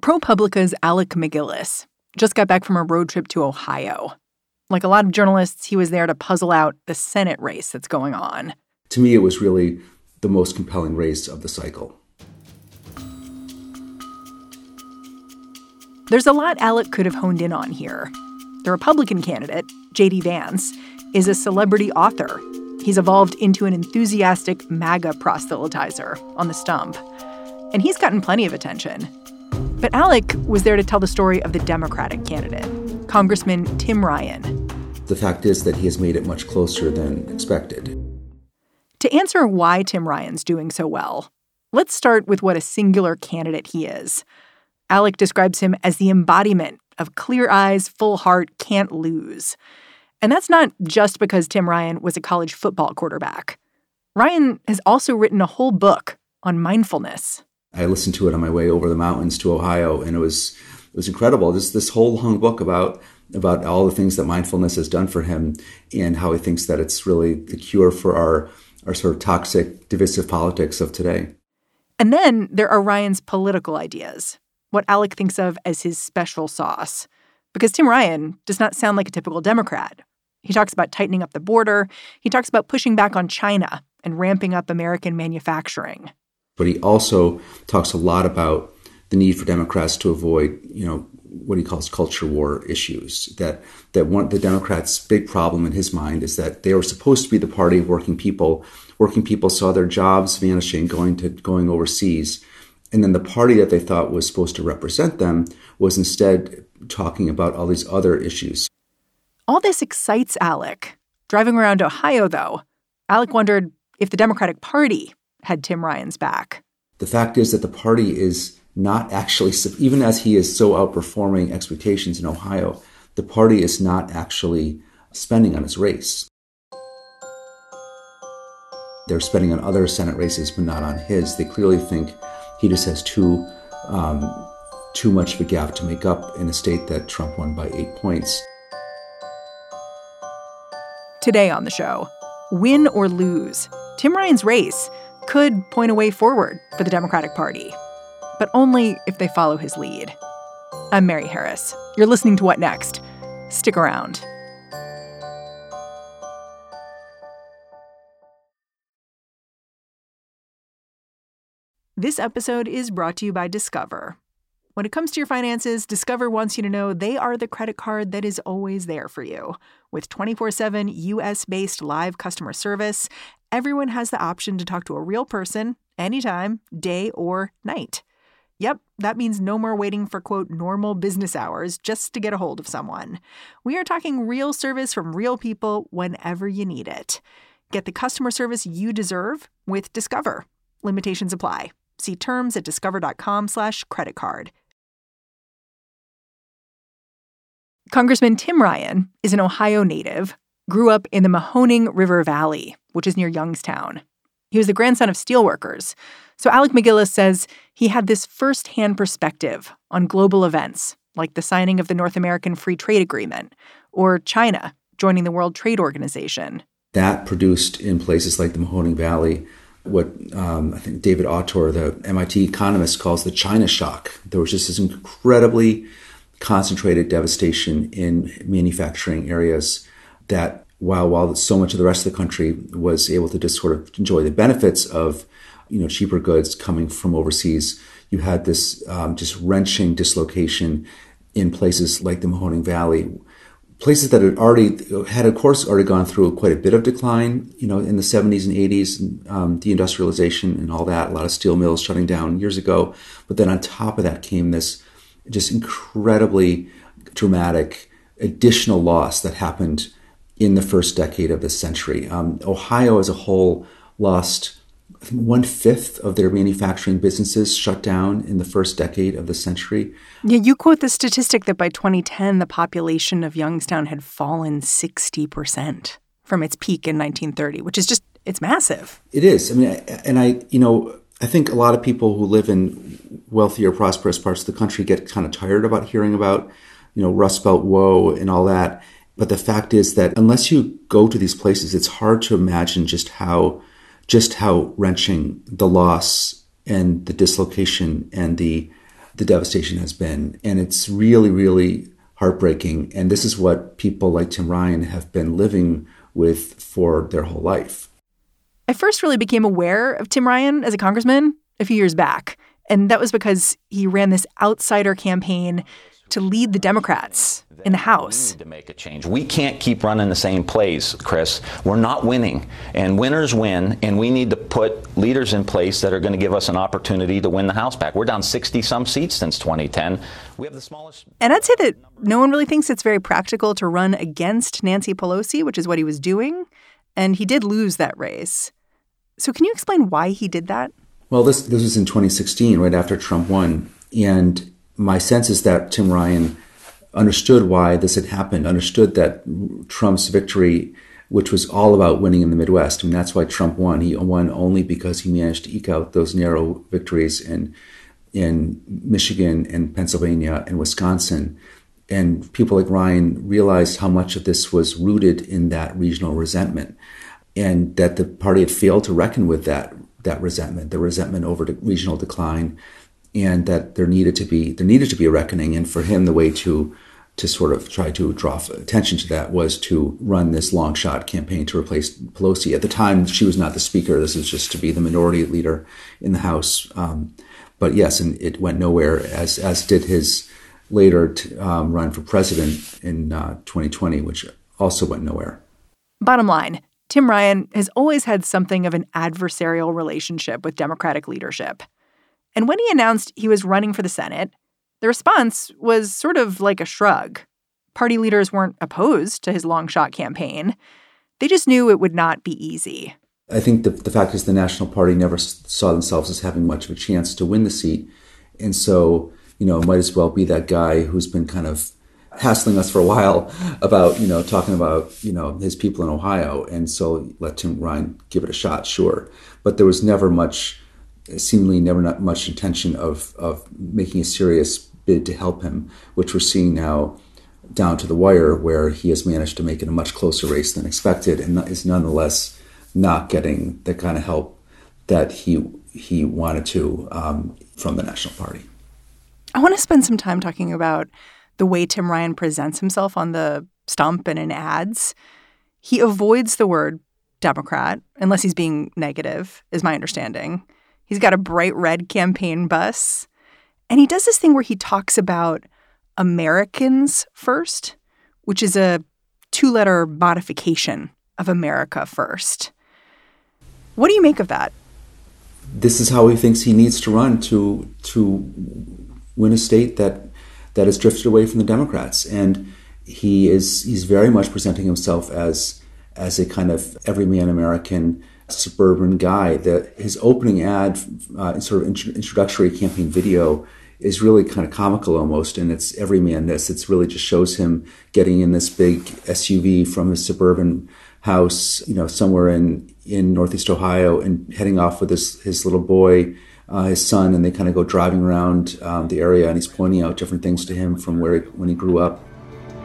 ProPublica's Alec MacGillis just got back from a road trip to Ohio. Like a lot of journalists, he was there to puzzle out the Senate race that's going on. To me, it was really the most compelling race of the cycle. There's a lot Alec could have honed in on here. The Republican candidate, J.D. Vance, is a celebrity author. He's evolved into an enthusiastic MAGA proselytizer on the stump. And he's gotten plenty of attention. But Alec was there to tell the story of the Democratic candidate, Congressman Tim Ryan. The fact is that he has made it much closer than expected. To answer why Tim Ryan's doing so well, let's start with what a singular candidate he is. Alec describes him as the embodiment of clear eyes, full heart, can't lose. And that's not just because Tim Ryan was a college football quarterback. Ryan has also written a whole book on mindfulness. I listened to it on my way over the mountains to Ohio, and it was it was incredible. This this whole long book about about all the things that mindfulness has done for him, and how he thinks that it's really the cure for our our sort of toxic, divisive politics of today. And then there are Ryan's political ideas, what Alec thinks of as his special sauce. Because Tim Ryan does not sound like a typical Democrat. He talks about tightening up the border. He talks about pushing back on China and ramping up American manufacturing but he also talks a lot about the need for Democrats to avoid, you know, what he calls culture war issues. That that one the Democrats' big problem in his mind is that they were supposed to be the party of working people. Working people saw their jobs vanishing, going to going overseas. And then the party that they thought was supposed to represent them was instead talking about all these other issues. All this excites Alec. Driving around Ohio, though, Alec wondered if the Democratic Party had Tim Ryan's back. The fact is that the party is not actually, even as he is so outperforming expectations in Ohio, the party is not actually spending on his race. They're spending on other Senate races, but not on his. They clearly think he just has too um, too much of a gap to make up in a state that Trump won by eight points. Today on the show, win or lose, Tim Ryan's race could point a way forward for the Democratic Party, but only if they follow his lead. I'm Mary Harris. You're listening to What Next? Stick around. This episode is brought to you by Discover. When it comes to your finances, Discover wants you to know they are the credit card that is always there for you. With 24 7 US based live customer service, everyone has the option to talk to a real person anytime, day or night. Yep, that means no more waiting for quote normal business hours just to get a hold of someone. We are talking real service from real people whenever you need it. Get the customer service you deserve with Discover. Limitations apply. See terms at discover.com/slash credit card. Congressman Tim Ryan is an Ohio native, grew up in the Mahoning River Valley, which is near Youngstown. He was the grandson of steelworkers. So Alec MacGillis says he had this firsthand perspective on global events, like the signing of the North American Free Trade Agreement or China joining the World Trade Organization. That produced in places like the Mahoning Valley what um, I think David Autor, the MIT economist, calls the China shock. There was just this incredibly concentrated devastation in manufacturing areas that while while so much of the rest of the country was able to just sort of enjoy the benefits of you know cheaper goods coming from overseas, you had this um, just wrenching dislocation in places like the Mahoning Valley, places that had already had of course already gone through quite a bit of decline, you know, in the 70s and 80s, um, deindustrialization and all that, a lot of steel mills shutting down years ago. But then on top of that came this just incredibly dramatic additional loss that happened in the first decade of this century. Um, Ohio as a whole lost one fifth of their manufacturing businesses shut down in the first decade of the century. Yeah, you quote the statistic that by 2010, the population of Youngstown had fallen 60% from its peak in 1930, which is just, it's massive. It is. I mean, and I, you know, I think a lot of people who live in wealthier, prosperous parts of the country get kind of tired about hearing about, you know, Rust Belt woe and all that. But the fact is that unless you go to these places, it's hard to imagine just how just how wrenching the loss and the dislocation and the the devastation has been. And it's really, really heartbreaking. And this is what people like Tim Ryan have been living with for their whole life. I first really became aware of Tim Ryan as a congressman a few years back. And that was because he ran this outsider campaign to lead the Democrats in the House. We need to make a change. We can't keep running the same plays, Chris. We're not winning, and winners win, and we need to put leaders in place that are going to give us an opportunity to win the House back. We're down 60 some seats since 2010. We have the smallest. And I'd say that no one really thinks it's very practical to run against Nancy Pelosi, which is what he was doing. And he did lose that race. So, can you explain why he did that? Well, this, this was in 2016, right after Trump won. And my sense is that Tim Ryan understood why this had happened, understood that Trump's victory, which was all about winning in the Midwest, I and mean, that's why Trump won. He won only because he managed to eke out those narrow victories in in Michigan and Pennsylvania and Wisconsin. And people like Ryan realized how much of this was rooted in that regional resentment, and that the party had failed to reckon with that that resentment, the resentment over the regional decline, and that there needed to be there needed to be a reckoning. And for him, the way to to sort of try to draw attention to that was to run this long shot campaign to replace Pelosi. At the time, she was not the speaker. This was just to be the minority leader in the House. Um, but yes, and it went nowhere, as as did his later t- um, run for president in uh, 2020, which also went nowhere. Bottom line. Tim Ryan has always had something of an adversarial relationship with Democratic leadership. And when he announced he was running for the Senate, the response was sort of like a shrug. Party leaders weren't opposed to his long shot campaign. They just knew it would not be easy. I think the, the fact is the National Party never saw themselves as having much of a chance to win the seat. And so, you know, might as well be that guy who's been kind of hassling us for a while about, you know, talking about, you know, his people in Ohio. And so let Tim Ryan give it a shot, sure. But there was never much seemingly never not much intention of of making a serious bid to help him, which we're seeing now down to the wire, where he has managed to make it a much closer race than expected, and is nonetheless not getting the kind of help that he he wanted to um, from the National Party. I want to spend some time talking about the way Tim Ryan presents himself on the stump and in ads. He avoids the word Democrat unless he's being negative, is my understanding. He's got a bright red campaign bus. And he does this thing where he talks about Americans first, which is a two letter modification of America first. What do you make of that? This is how he thinks he needs to run to to win a state that that has drifted away from the Democrats. And he is he's very much presenting himself as as a kind of everyman American suburban guy. That his opening ad, uh, sort of introductory campaign video, is really kind of comical almost, and it's everyman this. It's really just shows him getting in this big SUV from his suburban house, you know, somewhere in in Northeast Ohio, and heading off with his his little boy. Uh, his son, and they kind of go driving around um, the area, and he's pointing out different things to him from where he, when he grew up.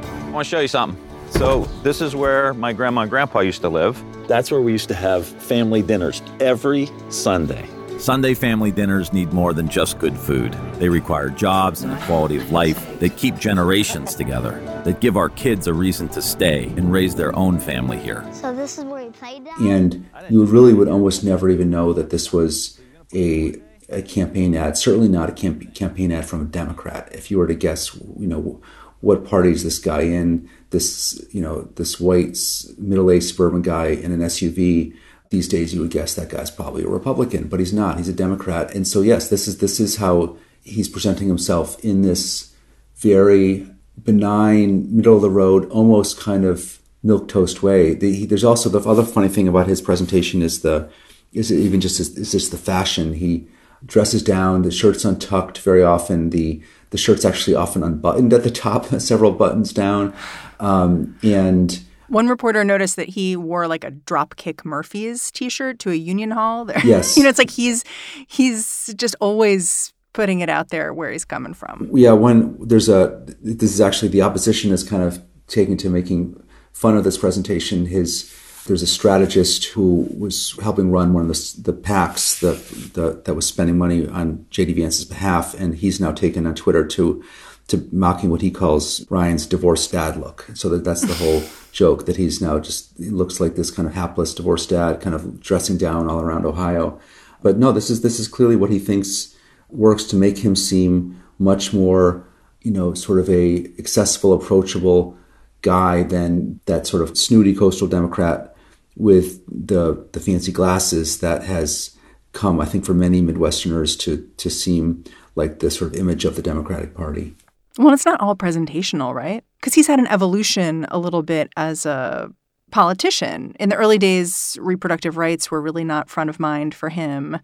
I want to show you something. So this is where my grandma and grandpa used to live. That's where we used to have family dinners every Sunday. Sunday family dinners need more than just good food. They require jobs and a quality of life that keep generations together, that give our kids a reason to stay and raise their own family here. So this is where we played that? And you really would almost never even know that this was a a campaign ad, certainly not a camp- campaign ad from a Democrat. If you were to guess, you know, what party is this guy in? This, you know, this white middle-aged suburban guy in an SUV. These days, you would guess that guy's probably a Republican, but he's not. He's a Democrat. And so, yes, this is this is how he's presenting himself in this very benign, middle of the road, almost kind of milk toast way. The, there's also the other funny thing about his presentation is the is it even just is just the fashion. He dresses down, the shirt's untucked very often. The the shirt's actually often unbuttoned at the top, several buttons down, um, and. One reporter noticed that he wore like a Dropkick Murphys T-shirt to a union hall. There, yes, you know, it's like he's he's just always putting it out there where he's coming from. Yeah, when there's a this is actually the opposition is kind of taking to making fun of this presentation. His there's a strategist who was helping run one of the, the PACs that the, that was spending money on JD Vance's behalf, and he's now taken on Twitter to to mocking what he calls Ryan's divorced dad look. So that that's the whole joke that he's now just he looks like this kind of hapless divorced dad, kind of dressing down all around Ohio. But no, this is this is clearly what he thinks works to make him seem much more, you know, sort of a accessible, approachable guy than that sort of snooty coastal Democrat with the the fancy glasses that has come, I think, for many Midwesterners to to seem like the sort of image of the Democratic Party. Well, it's not all presentational, right? Because he's had an evolution a little bit as a politician. In the early days, reproductive rights were really not front of mind for him.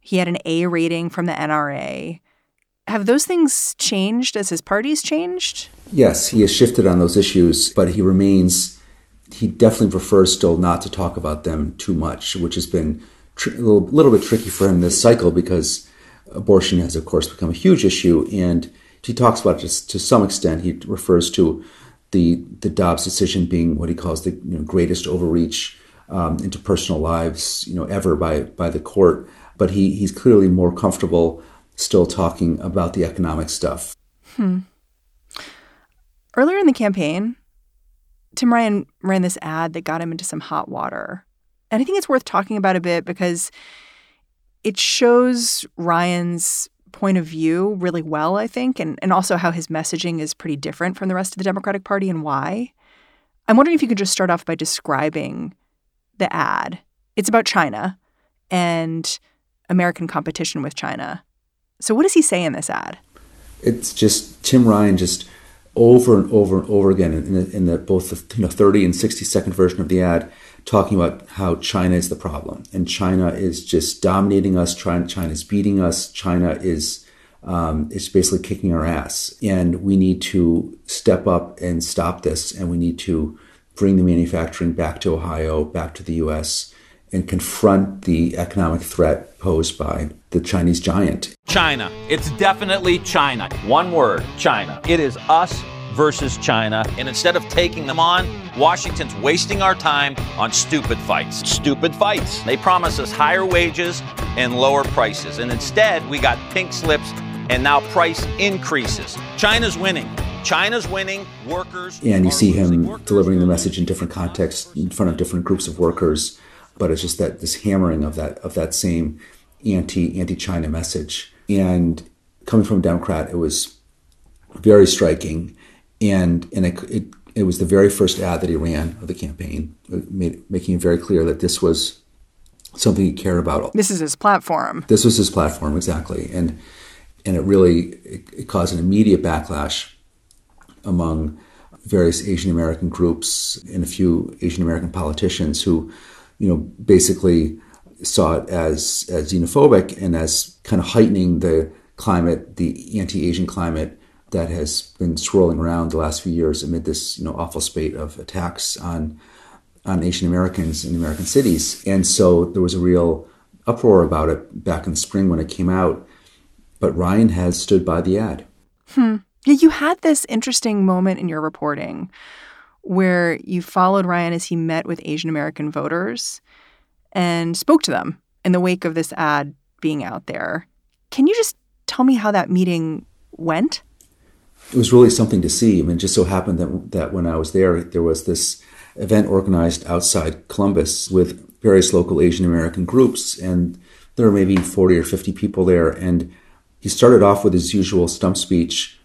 He had an A rating from the NRA. Have those things changed as his party's changed? Yes, he has shifted on those issues, but he remains, he definitely prefers still not to talk about them too much, which has been tr- a little, little bit tricky for him this cycle because abortion has, of course, become a huge issue. And he talks about it to some extent. He refers to the, the Dobbs decision being what he calls the you know, greatest overreach um, into personal lives, you know, ever by, by the court. But he, he's clearly more comfortable still talking about the economic stuff. Hmm. Earlier in the campaign, Tim Ryan ran this ad that got him into some hot water. And I think it's worth talking about a bit because it shows Ryan's point of view really well, I think, and, and also how his messaging is pretty different from the rest of the Democratic Party and why. I'm wondering if you could just start off by describing the ad. It's about China and American competition with China. So, what does he say in this ad? It's just Tim Ryan just over and over and over again in, the, in the, both the you know, 30 and 60 second version of the ad talking about how China is the problem and China is just dominating us. China, is beating us. China is um, is basically kicking our ass, and we need to step up and stop this. And we need to bring the manufacturing back to Ohio, back to the U.S and confront the economic threat posed by the Chinese giant. China. It's definitely China. One word China. It is us versus China. And instead of taking them on, Washington's wasting our time on stupid fights. Stupid fights. They promise us higher wages and lower prices. And instead, we got pink slips and now price increases. China's winning. China's winning, workers. And you see him delivering the message in different contexts in front of different groups of workers but it's just that this hammering of that of that same anti anti China message. And coming from a Democrat, it was very striking, and and it, it, it was the very first ad that he ran of the campaign, uh, made, making it very clear that this was something he cared about. This is his platform. This was his platform exactly, and and it really it, it caused an immediate backlash among various Asian American groups and a few Asian American politicians who you know, basically saw it as, as xenophobic and as kind of heightening the climate, the anti-Asian climate that has been swirling around the last few years amid this, you know, awful spate of attacks on on Asian Americans in American cities. And so there was a real uproar about it back in the spring when it came out. But Ryan has stood by the ad. Hmm. Yeah, you had this interesting moment in your reporting where you followed Ryan as he met with Asian American voters and spoke to them in the wake of this ad being out there. Can you just tell me how that meeting went? It was really something to see. I mean, it just so happened that, that when I was there, there was this event organized outside Columbus with various local Asian American groups, and there were maybe 40 or 50 people there. And he started off with his usual stump speech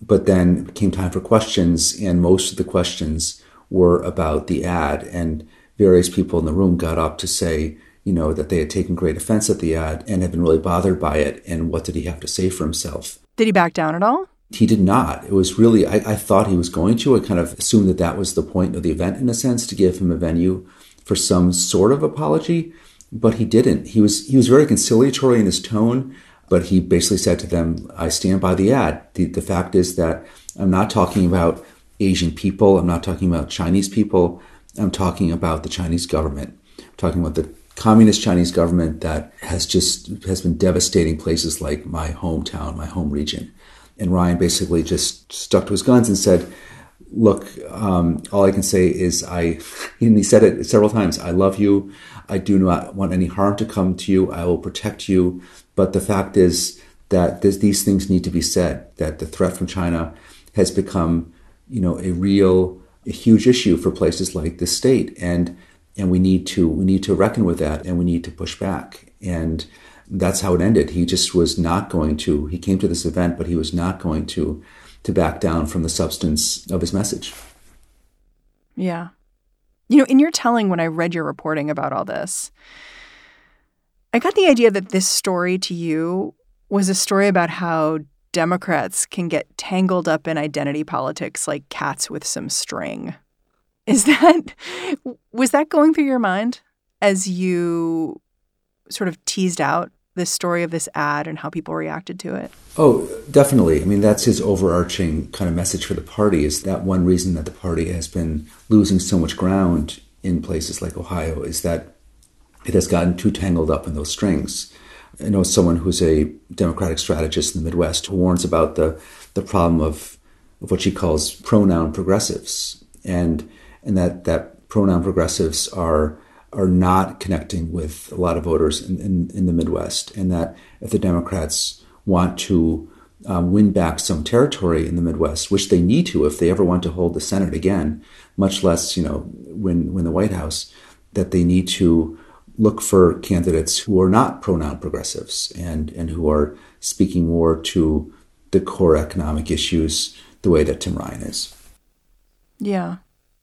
but then came time for questions, and most of the questions were about the ad. And various people in the room got up to say, you know, that they had taken great offense at the ad and had been really bothered by it. And what did he have to say for himself? Did he back down at all? He did not. It was really, I, I thought he was going to. I kind of assumed that that was the point of the event, in a sense, to give him a venue for some sort of apology, but he didn't. He was he was very conciliatory in his tone, but he basically said to them, "I stand by the ad. The, the fact is that I'm not talking about Asian people. I'm not talking about Chinese people. I'm talking about the Chinese government. I'm talking about the communist Chinese government that has just has been devastating places like my hometown, my home region." And Ryan basically just stuck to his guns and said, look, um, all I can say is I, and he said it several times, I love you. I do not want any harm to come to you. I will protect you. But the fact is that these things need to be said, that the threat from China has become, you know, a real, a huge issue for places like the state. And, and we need to, we need to reckon with that and we need to push back. And that's how it ended. He just was not going to, he came to this event, but he was not going to to back down from the substance of his message. Yeah. You know, in your telling, when I read your reporting about all this, I got the idea that this story to you was a story about how Democrats can get tangled up in identity politics like cats with some string. Is that, was that going through your mind as you sort of teased out this story of this ad and how people reacted to it? Oh, definitely. I mean, that's his overarching kind of message for the party is that one reason that the party has been losing so much ground in places like Ohio is that it has gotten too tangled up in those strings. I know someone who's a Democratic strategist in the Midwest who warns about the, the problem of, of what she calls pronoun progressives, and and that, that pronoun progressives are are not connecting with a lot of voters in, in, in the Midwest, and that if the Democrats want to um, win back some territory in the Midwest, which they need to if they ever want to hold the Senate again, much less you know win win the White House, that they need to look for candidates who are not pronoun progressives and and who are speaking more to the core economic issues the way that Tim Ryan is. Yeah.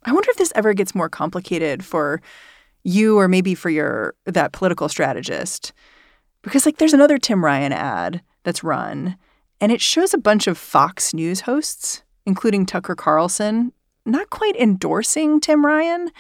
I wonder if this ever gets more complicated for you or maybe for your that political strategist because like there's another Tim Ryan ad that's run and it shows a bunch of Fox News hosts including Tucker Carlson not quite endorsing Tim Ryan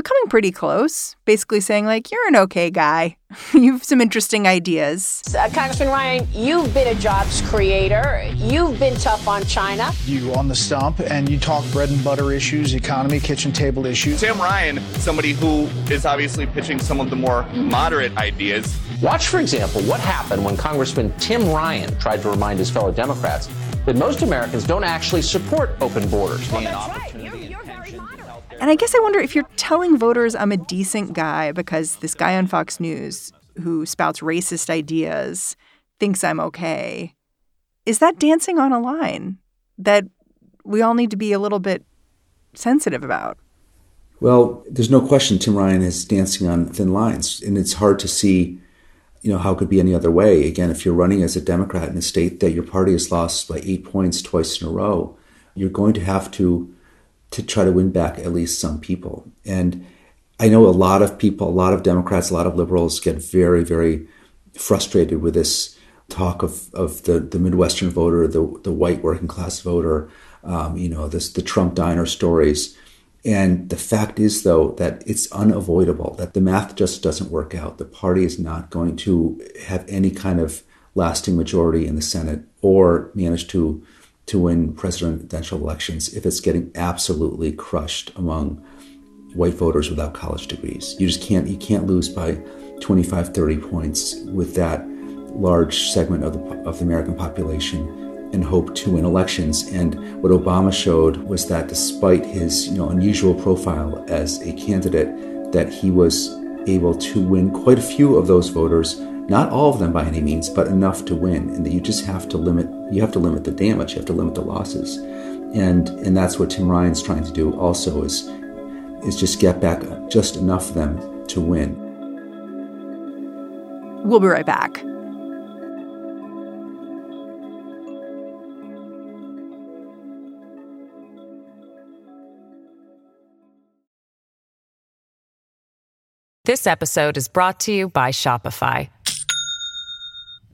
but coming pretty close, basically saying, like, you're an okay guy. you have some interesting ideas. Uh, Congressman Ryan, you've been a jobs creator. You've been tough on China. You on the stump and you talk bread and butter issues, economy, kitchen table issues. Tim Ryan, somebody who is obviously pitching some of the more moderate ideas. Watch, for example, what happened when Congressman Tim Ryan tried to remind his fellow Democrats that most Americans don't actually support open borders. Well, that's right. And I guess I wonder if you're telling voters I'm a decent guy because this guy on Fox News who spouts racist ideas thinks I'm okay. Is that dancing on a line that we all need to be a little bit sensitive about? Well, there's no question Tim Ryan is dancing on thin lines, and it's hard to see, you know, how it could be any other way. Again, if you're running as a Democrat in a state that your party has lost by eight points twice in a row, you're going to have to to try to win back at least some people. And I know a lot of people, a lot of Democrats, a lot of liberals get very, very frustrated with this talk of, of the, the Midwestern voter, the, the white working class voter, um, you know, this, the Trump diner stories. And the fact is, though, that it's unavoidable, that the math just doesn't work out. The party is not going to have any kind of lasting majority in the Senate or manage to to win presidential elections if it's getting absolutely crushed among white voters without college degrees. You just can't you can't lose by 25 30 points with that large segment of the of the American population and hope to win elections. And what Obama showed was that despite his you know unusual profile as a candidate that he was able to win quite a few of those voters not all of them by any means, but enough to win. And that you just have to limit you have to limit the damage, you have to limit the losses. And and that's what Tim Ryan's trying to do also is is just get back just enough of them to win. We'll be right back. This episode is brought to you by Shopify.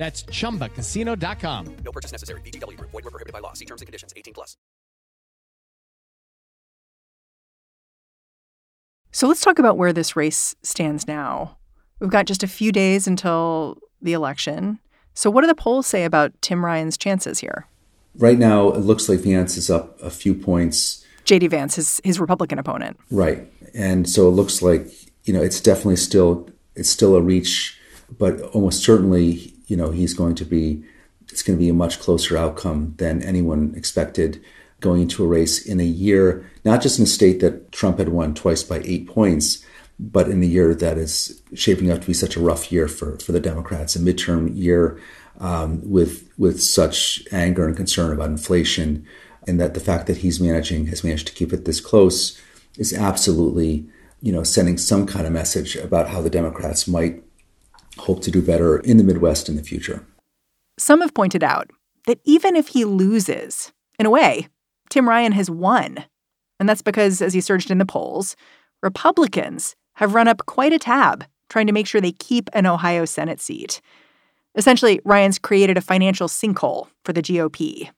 That's chumbacasino.com. No purchase necessary. VGW Group. Void were prohibited by law. See terms and conditions. 18 plus. So let's talk about where this race stands now. We've got just a few days until the election. So what do the polls say about Tim Ryan's chances here? Right now, it looks like Vance is up a few points. J.D. Vance, his, his Republican opponent. Right. And so it looks like, you know, it's definitely still, it's still a reach, but almost certainly, you know, he's going to be, it's going to be a much closer outcome than anyone expected going into a race in a year, not just in a state that Trump had won twice by eight points, but in a year that is shaping up to be such a rough year for, for the Democrats, a midterm year um, with with such anger and concern about inflation, and that the fact that he's managing has managed to keep it this close is absolutely, you know, sending some kind of message about how the Democrats might hope to do better in the Midwest in the future. Some have pointed out that even if he loses, in a way, Tim Ryan has won. And that's because, as he surged in the polls, Republicans have run up quite a tab trying to make sure they keep an Ohio Senate seat. Essentially, Ryan's created a financial sinkhole for the GOP.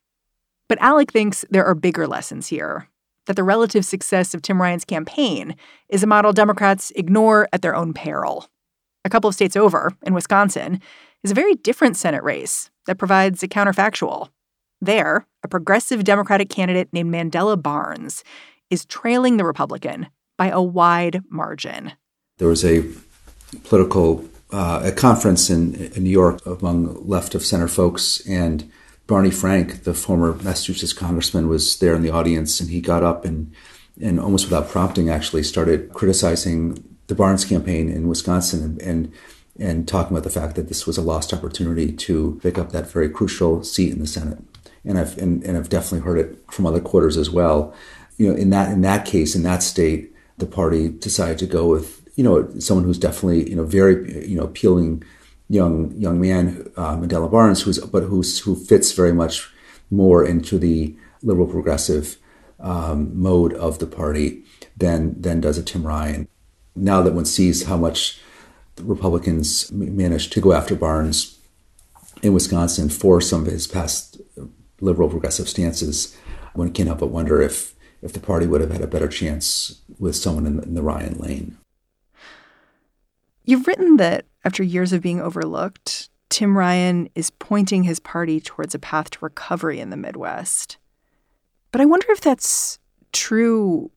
But Alec thinks there are bigger lessons here that the relative success of Tim Ryan's campaign is a model Democrats ignore at their own peril. A couple of states over, in Wisconsin, is a very different Senate race that provides a counterfactual. There, a progressive Democratic candidate named Mandela Barnes is trailing the Republican by a wide margin. There was a political uh, a conference in, in New York among left of center folks, and Barney Frank, the former Massachusetts congressman, was there in the audience, and he got up and and almost without prompting, actually started criticizing the Barnes campaign in Wisconsin and, and and talking about the fact that this was a lost opportunity to pick up that very crucial seat in the Senate. And I've and, and I've definitely heard it from other quarters as well. You know, in that in that case, in that state, the party decided to go with you know someone who's definitely you know very you know appealing young young man, uh, Mandela Barnes, who's but who's who fits very much more into the liberal progressive um, mode of the party than than does a Tim Ryan. Now that one sees how much the Republicans managed to go after Barnes in Wisconsin for some of his past liberal progressive stances, one can't help but wonder if if the party would have had a better chance with someone in the, in the Ryan lane. You've written that after years of being overlooked, Tim Ryan is pointing his party towards a path to recovery in the Midwest. But I wonder if that's true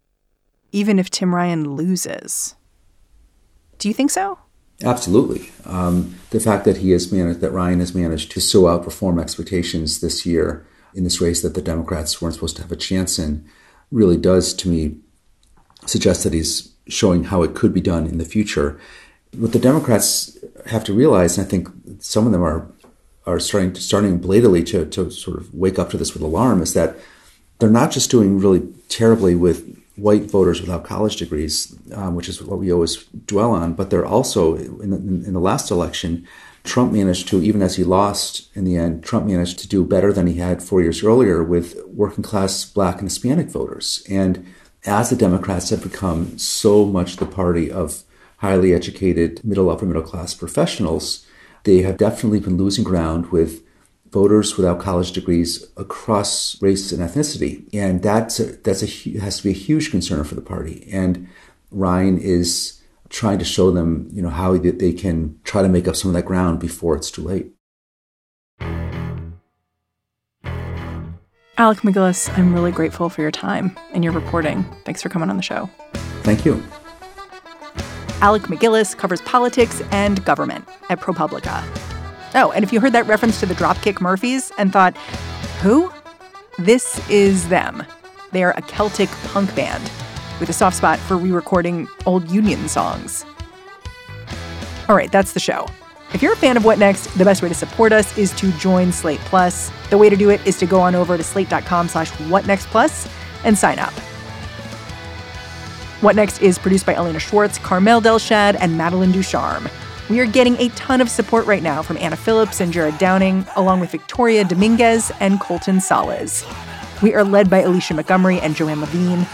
even if Tim Ryan loses. Do you think so? Absolutely. Um, the fact that he has managed, that Ryan has managed to so outperform expectations this year in this race that the Democrats weren't supposed to have a chance in, really does, to me, suggest that he's showing how it could be done in the future. What the Democrats have to realize, and I think some of them are are starting starting blatantly to, to sort of wake up to this with alarm, is that they're not just doing really terribly with white voters without college degrees, um, which is what we always dwell on, but they're also in the, in the last election. Trump managed to, even as he lost in the end, Trump managed to do better than he had four years earlier with working class black and Hispanic voters. And as the Democrats have become so much the party of highly educated, middle, upper middle class professionals, they have definitely been losing ground with voters without college degrees across race and ethnicity, and that's a, that's a has to be a huge concern for the party. And Ryan is trying to show them, you know, how they can try to make up some of that ground before it's too late. Alec MacGillis, I'm really grateful for your time and your reporting. Thanks for coming on the show. Thank you. Alec MacGillis covers politics and government at ProPublica. Oh, and if you heard that reference to the Dropkick Murphys and thought, who? This is them. They are a Celtic punk band with a soft spot for re recording old Union songs. All right, that's the show. If you're a fan of What Next, the best way to support us is to join Slate Plus. The way to do it is to go on over to slate.com slash whatnextplus and sign up. What Next is produced by Elena Schwartz, Carmel Delshad, and Madeline Ducharme. We are getting a ton of support right now from Anna Phillips and Jared Downing, along with Victoria Dominguez and Colton Salas. We are led by Alicia Montgomery and Joanne Levine,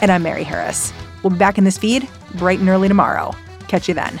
and I'm Mary Harris. We'll be back in this feed bright and early tomorrow. Catch you then.